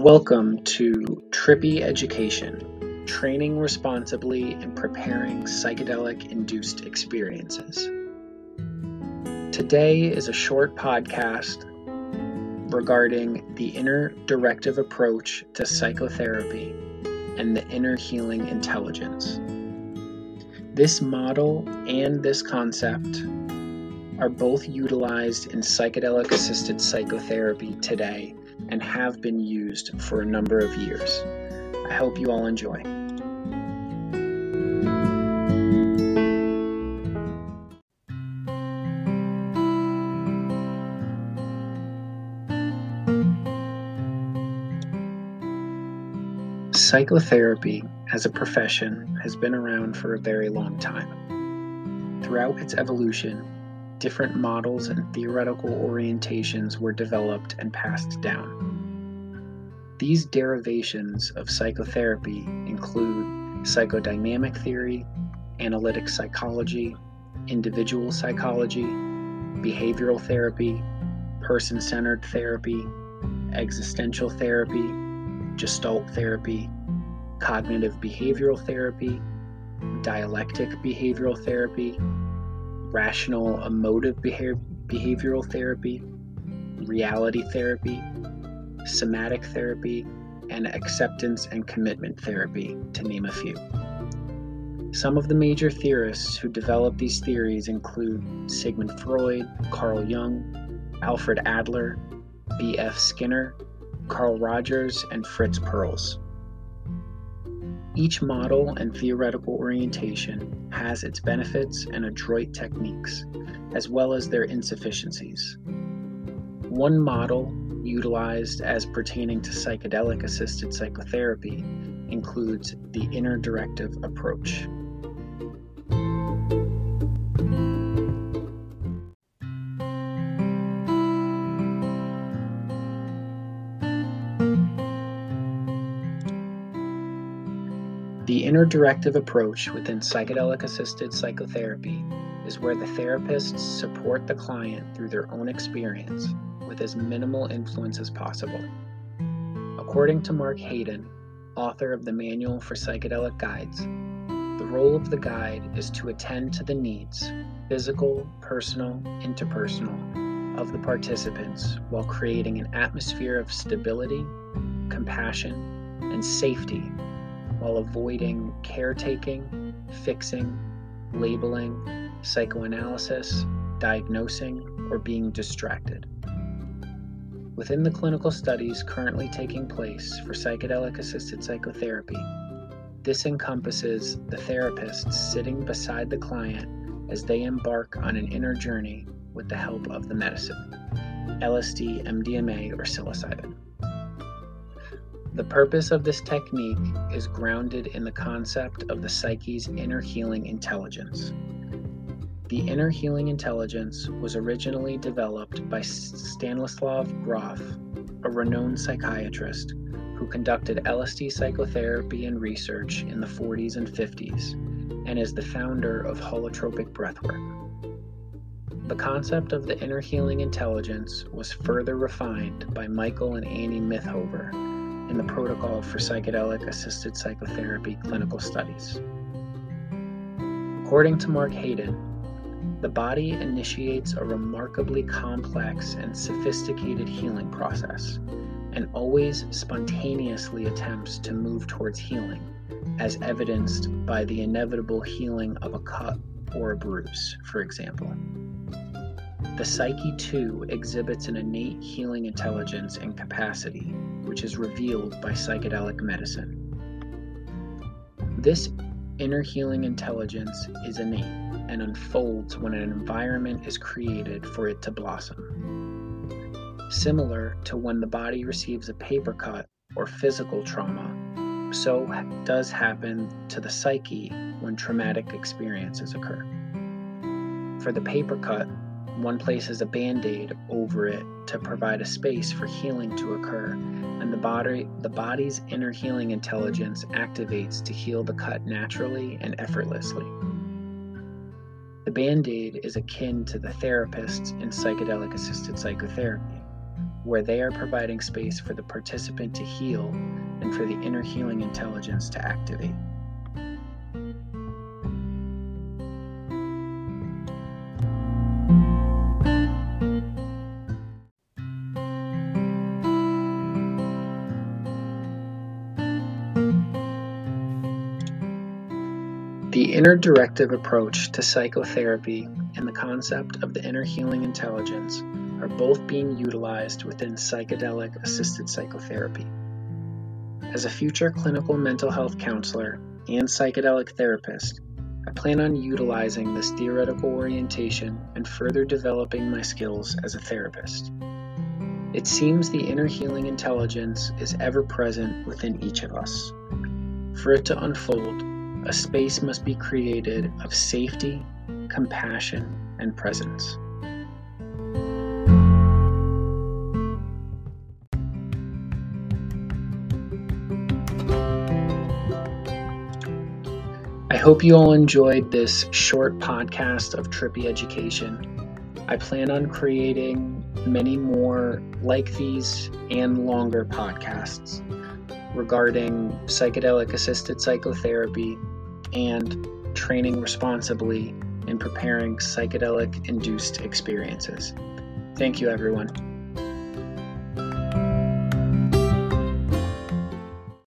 Welcome to Trippy Education Training Responsibly and Preparing Psychedelic Induced Experiences. Today is a short podcast regarding the inner directive approach to psychotherapy and the inner healing intelligence. This model and this concept are both utilized in psychedelic assisted psychotherapy today and have been used for a number of years. I hope you all enjoy. Psychotherapy as a profession has been around for a very long time. Throughout its evolution, different models and theoretical orientations were developed and passed down. These derivations of psychotherapy include psychodynamic theory, analytic psychology, individual psychology, behavioral therapy, person centered therapy, existential therapy, gestalt therapy, cognitive behavioral therapy, dialectic behavioral therapy, rational emotive behavioral therapy, reality therapy, somatic therapy, and acceptance and commitment therapy, to name a few. Some of the major theorists who developed these theories include Sigmund Freud, Carl Jung, Alfred Adler, B.F. Skinner, Carl Rogers, and Fritz Perls. Each model and theoretical orientation has its benefits and adroit techniques, as well as their insufficiencies. One model utilized as pertaining to psychedelic assisted psychotherapy includes the inner directive approach. The inner directive approach within psychedelic assisted psychotherapy is where the therapists support the client through their own experience with as minimal influence as possible. According to Mark Haden, author of the Manual for Psychedelic Guides, the role of the guide is to attend to the needs, physical, personal, interpersonal, of the participants while creating an atmosphere of stability, compassion, and safety while avoiding caretaking, fixing, labeling, psychoanalysis, diagnosing, or being distracted. Within the clinical studies currently taking place for psychedelic assisted psychotherapy, this encompasses the therapist sitting beside the client as they embark on an inner journey with the help of the medicine LSD, MDMA, or psilocybin. The purpose of this technique is grounded in the concept of the psyche's inner healing intelligence. The inner healing intelligence was originally developed by Stanislav Grof, a renowned psychiatrist who conducted LSD psychotherapy and research in the 40s and 50s and is the founder of holotropic breathwork. The concept of the inner healing intelligence was further refined by Michael and Annie Mithoefer in the protocol for psychedelic assisted psychotherapy clinical studies. According to Mark Haden, the body initiates a remarkably complex and sophisticated healing process and always spontaneously attempts to move towards healing, as evidenced by the inevitable healing of a cut or a bruise, for example. The psyche, too, exhibits an innate healing intelligence and capacity which is revealed by psychedelic medicine. This inner healing intelligence is innate and unfolds when an environment is created for it to blossom. Similar to when the body receives a paper cut or physical trauma, so does happen to the psyche when traumatic experiences occur. For the paper cut, one places a band aid over it to provide a space for healing to occur, and the body, the body's inner healing intelligence activates to heal the cut naturally and effortlessly. The band aid is akin to the therapists in psychedelic assisted psychotherapy, where they are providing space for the participant to heal and for the inner healing intelligence to activate. The inner directive approach to psychotherapy and the concept of the inner healing intelligence are both being utilized within psychedelic assisted psychotherapy. As a future clinical mental health counselor and psychedelic therapist, I plan on utilizing this theoretical orientation and further developing my skills as a therapist. It seems the inner healing intelligence is ever present within each of us. For it to unfold, a space must be created of safety, compassion, and presence. I hope you all enjoyed this short podcast of Trippy Education. I plan on creating many more like these and longer podcasts regarding psychedelic assisted psychotherapy and training responsibly in preparing psychedelic induced experiences. Thank you, everyone.